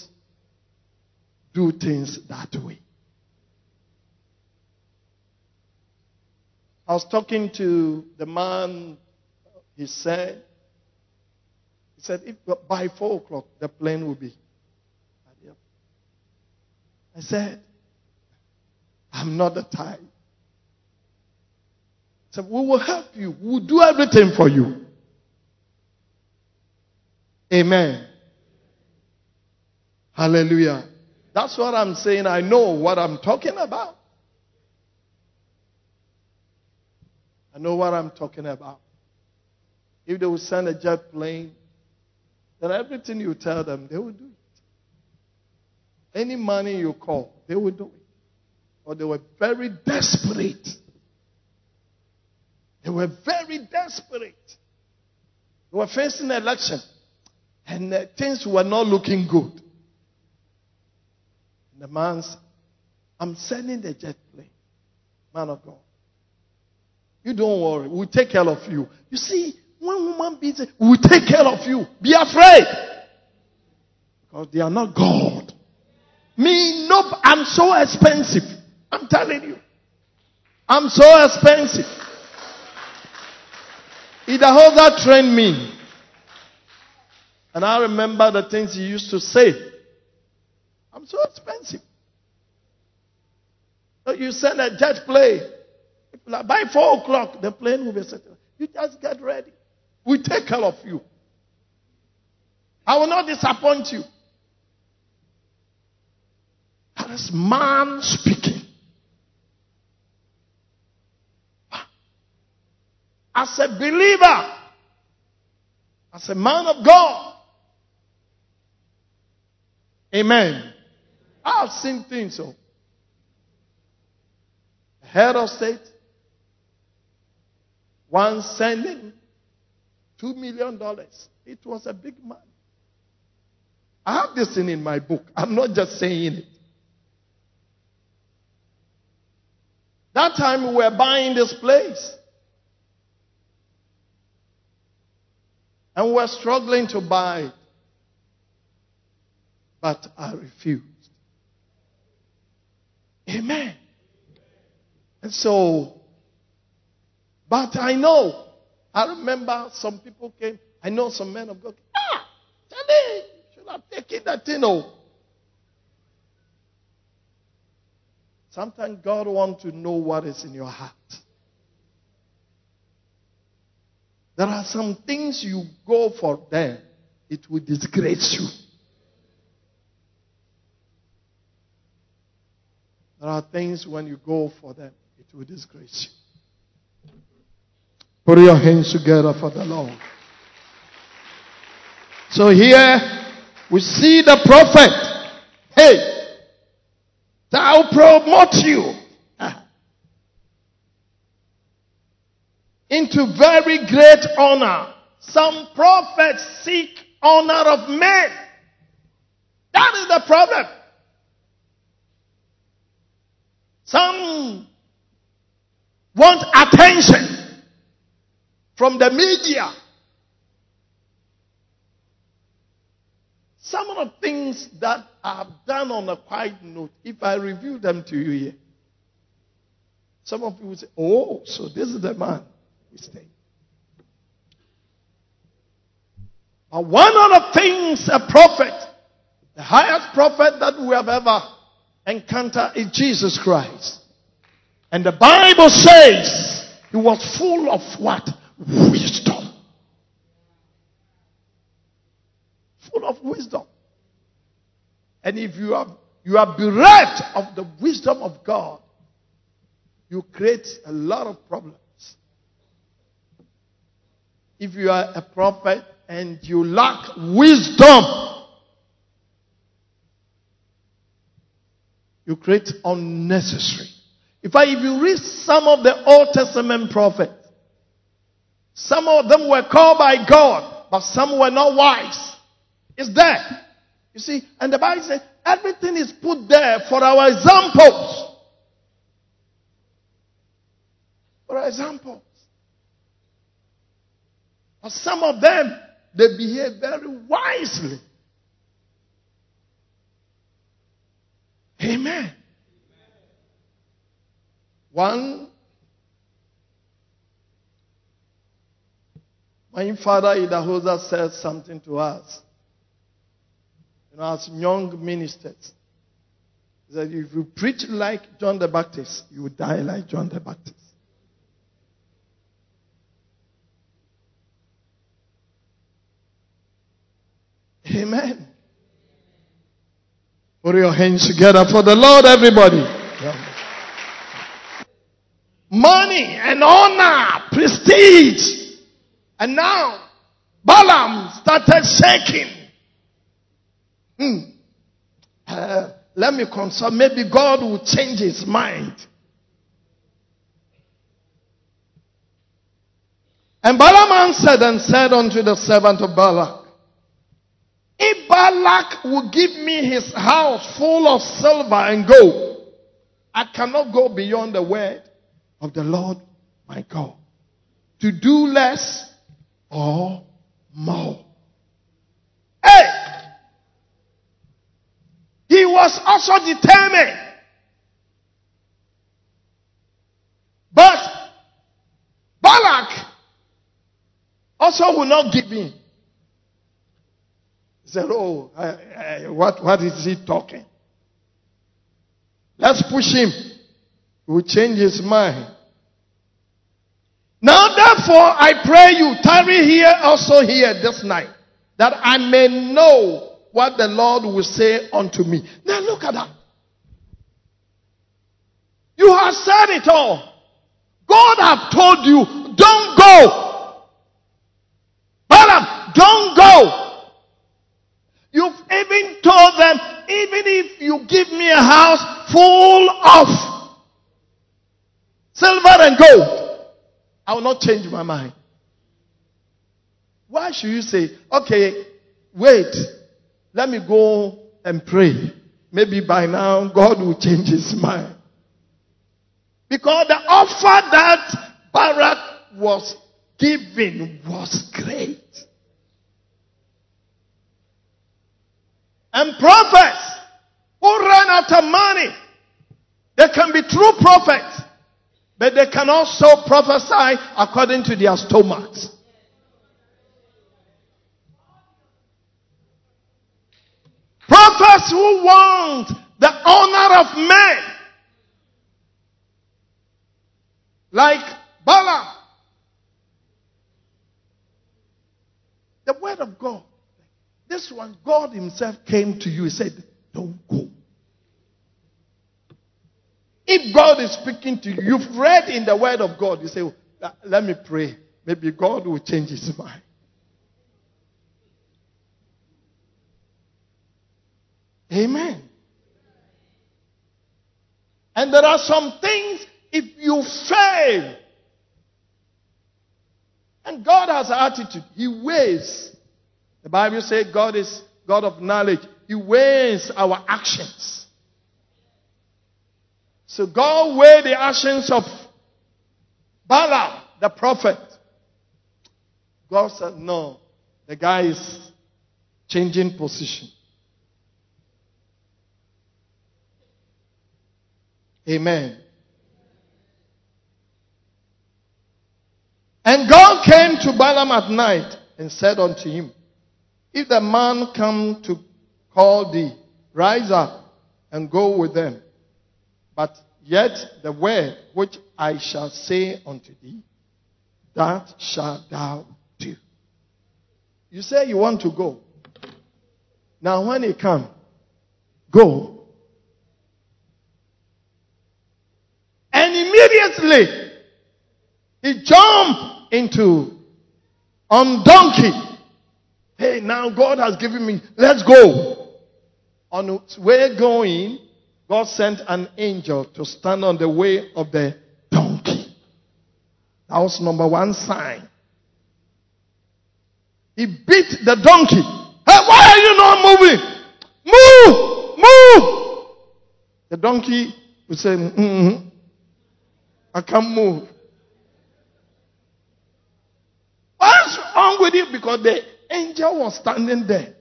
do things that way. I was talking to the man, he said, he said, if by four o'clock the plane will be. I said, I'm not the type. Said, we will help you. We will do everything for you. Amen. Hallelujah. That's what I'm saying. I know what I'm talking about. I know what I'm talking about. If they will send a jet plane, then everything you tell them, they will do it. Any money you call, they will do it. Or they were very desperate. They were very desperate. They were facing an election. And uh, things were not looking good. And the man said, I'm sending the jet plane. Man of God. You don't worry. We'll take care of you. You see, one woman beats it, we'll take care of you. Be afraid. Because they are not God. Me, nope, I'm so expensive. I'm telling you. I'm so expensive. Idahosa trained me. And I remember the things he used to say. I'm so expensive. So you send a jet plane. By four o'clock, the plane will be settled. You just get ready. We take care of you. I will not disappoint you. That is man speaking. As a believer, as a man of God, Amen. I've seen things oh. so. Head of state, one sending two million dollars. It was a big man. I have this thing in my book. I'm not just saying it. That time we were buying this place. And we were struggling to buy it. But I refused. Amen. And so, but I know, I remember some people came, I know some men of God, ah, Charlie, should have taken that thing. Oh. Sometimes God wants to know what is in your heart. There are some things you go for them, it will disgrace you. There are things when you go for them, it will disgrace you. Put your hands together for the Lord. So here we see the prophet. Hey, I'll promote you into very great honor. Some prophets seek honor of men. That is the problem. Some want attention from the media. Some of the things that I've done on a quiet note, if I review them to you here, some of you will say, Oh, so this is the man stay. But one of the things a prophet, the highest prophet that we have ever encountered is Jesus Christ. And the Bible says he was full of what? Wisdom. Full of wisdom. And if you are, you are bereft of the wisdom of God, you create a lot of problems. If you are a prophet and you lack wisdom, you create unnecessary. In fact, if you read some of the Old Testament prophets, some of them were called by God, but some were not wise. It's there. You see, and the Bible says everything is put there for our examples. For examples. But some of them, they behave very wisely. Amen. One, my father Idahosa said something to us. You know, as young ministers, he said, if you preach like John the Baptist, you will die like John the Baptist. Amen. Put your hands together for the Lord, everybody. Money and honor, prestige. And now, Balaam started shaking. Hmm. Uh, let me consult. Maybe God will change his mind. And Balaam answered and said unto the servant of Balak, If Balak will give me his house full of silver and gold, I cannot go beyond the word of the Lord my God to do less or more. Hey! He was also determined. But Balak also will not give in. Said, Oh, I, I, what, what is he talking? Let's push him. We'll change his mind. Now, therefore, I pray you, tarry here also here this night, that I may know what the Lord will say unto me. Now, look at that. You have said it all. God have told you, don't go. Balaam, don't go. You've even told them, even if you give me a house full of silver and gold, I will not change my mind. Why should you say, okay, wait, let me go and pray. Maybe by now God will change his mind. Because the offer that Balak was given was great. And prophets who run after money, they can be true prophets, but they can also prophesy according to their stomachs. Prophets who want the honor of men, like Balaam. The word of God. This one, God Himself came to you He said, Don't go. If God is speaking to you, you've read in the word of God, you say, ah, Let me pray. Maybe God will change His mind. Amen. And there are some things, if you fail, and God has an attitude, He weighs. The Bible says God is God of knowledge. He weighs our actions. So God weighed the actions of Balaam, the prophet. God said, no, the guy is changing position. Amen. And God came to Balaam at night and said unto him, if the man come to call thee, rise up and go with them. But yet the word which I shall say unto thee, that shalt thou do. You say you want to go. Now when he come, go. And immediately he jumped into on donkey. Hey, now God has given me, let's go. On its way going, God sent an angel to stand on the way of the donkey. That was number one sign. He beat the donkey. Hey, why are you not moving? Move! Move! The donkey would say, mm-hmm. I can't move. What's wrong with you? Because the angel was standing there.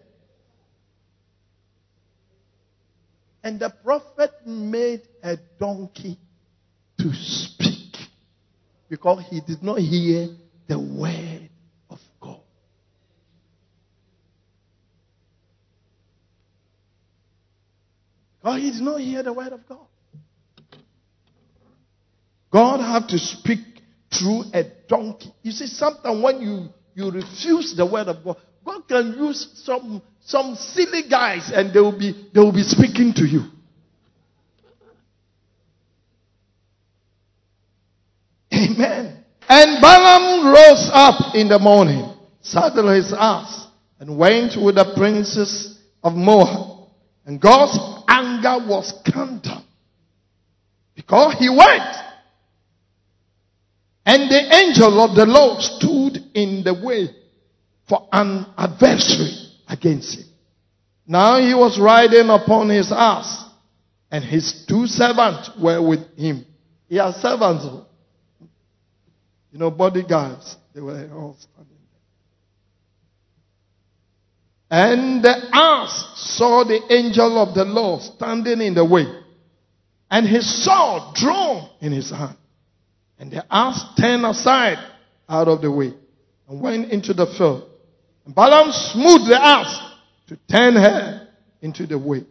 And the prophet made a donkey to speak because he did not hear the word of God. God, he did not hear the word of God. God had to speak through a donkey. You see, sometimes when you, you refuse the word of God, God can use some, some silly guys and they will be, they will be speaking to you. Amen. And Balaam rose up in the morning, saddled his ass, and went with the princes of Moab. And God's anger was kindled because he went. And the angel of the Lord stood in the way for an adversary against him. Now he was riding upon his ass, and his two servants were with him. He had servants, oh. you know, bodyguards. They were all standing there. And the ass saw the angel of the Lord standing in the way, and his sword drawn in his hand. And the ass turned aside out of the way and went into the field. And Balaam smote the ass to turn her into the way.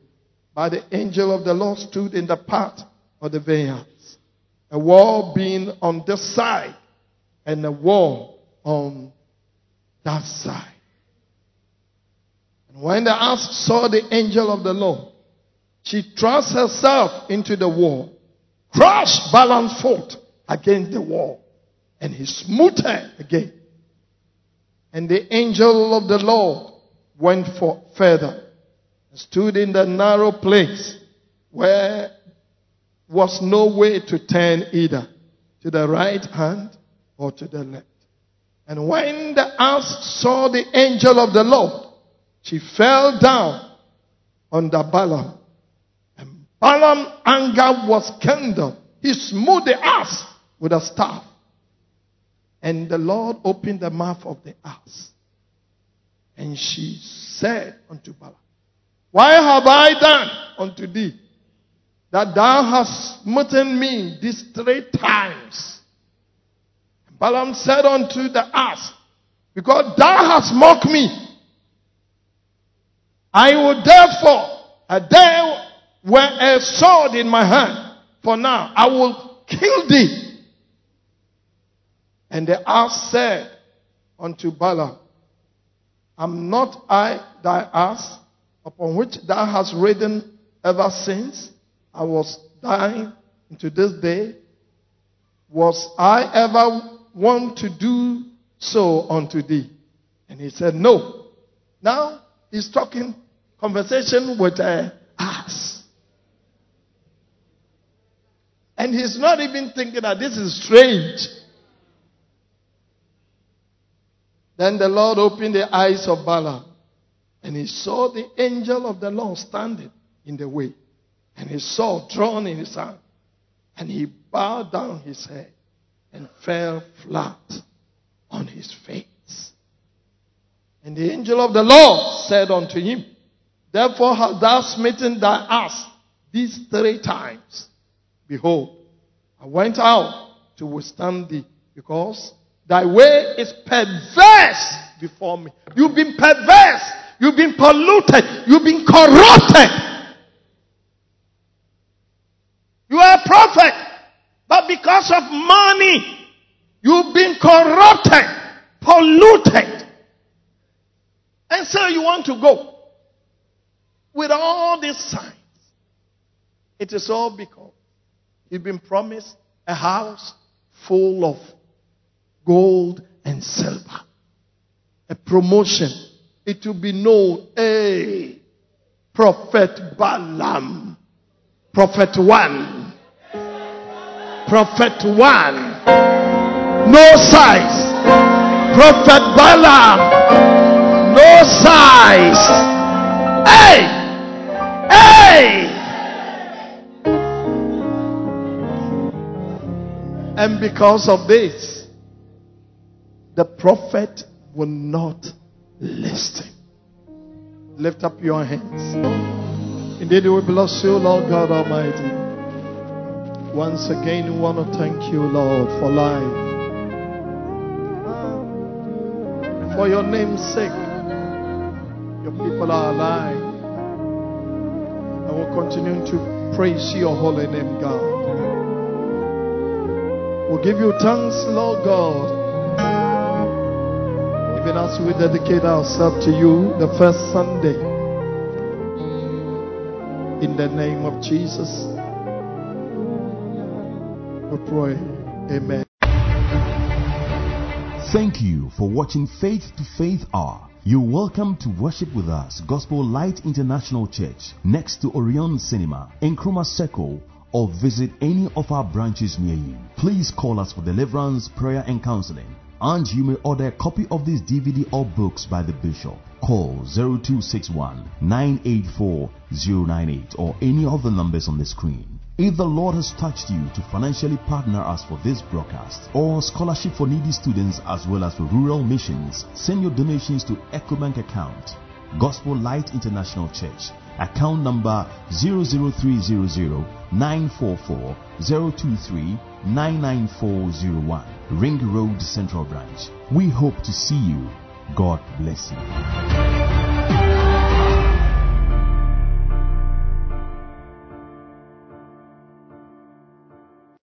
But the angel of the Lord stood in the path of the vineyards, a wall being on this side and a wall on that side. And when the ass saw the angel of the Lord, she thrust herself into the wall, crushed Balaam's foot against the wall, and he smote her again. And the angel of the Lord went for further and stood in the narrow place where was no way to turn either to the right hand or to the left. And when the ass saw the angel of the Lord, she fell down under Balaam. And Balaam's anger was kindled. He smote the ass with a staff. And the Lord opened the mouth of the ass. And she said unto Balaam, Why have I done unto thee that thou hast smitten me these three times? And Balaam said unto the ass, Because thou hast mocked me, I will therefore, a were a sword in my hand, for now I will kill thee and the ass said unto Balaam, Am not I thy ass, upon which thou hast ridden ever since I was dying into this day? Was I ever one to do so unto thee? And he said, No. Now he's talking conversation with an ass. And he's not even thinking that this is strange. Then the Lord opened the eyes of Balaam, and he saw the angel of the Lord standing in the way, and he saw drawn in his hand, and he bowed down his head and fell flat on his face. And the angel of the Lord said unto him, Therefore hast thou smitten thy ass these three times. Behold, I went out to withstand thee because thy way is perverse before me. You've been perverse. You've been polluted. You've been corrupted. You are a prophet, but because of money, you've been corrupted, polluted. And so you want to go with all these signs. It is all because you've been promised a house full of gold and silver, a promotion. It will be known, hey, Prophet Balaam, Prophet One, Prophet One, no size, Prophet Balaam, no size. Hey! Hey! And because of this, the prophet will not listen. Lift up your hands. Indeed, we will bless you, Lord God Almighty. Once again, we want to thank you, Lord, for life. For your name's sake, your people are alive. And we'll continue to praise your holy name, God. We'll give you thanks, Lord God. Even as we dedicate ourselves to you the first Sunday. In the name of Jesus, we pray. Amen. Thank you for watching Faith to Faith Hour. You're welcome to worship with us, Gospel Light International Church, next to Orion Cinema, Nkrumah Circle, or visit any of our branches near you. Please call us for deliverance, prayer, and counseling. And you may order a copy of this DVD or books by the bishop. Call 0261 984 098 or any of the numbers on the screen. If the Lord has touched you to financially partner us for this broadcast or scholarship for needy students as well as for rural missions, send your donations to EcoBank account Gospel Light International Church, account number 00300 944 023 99401, Ring Road Central Branch. We hope to see you. God bless you.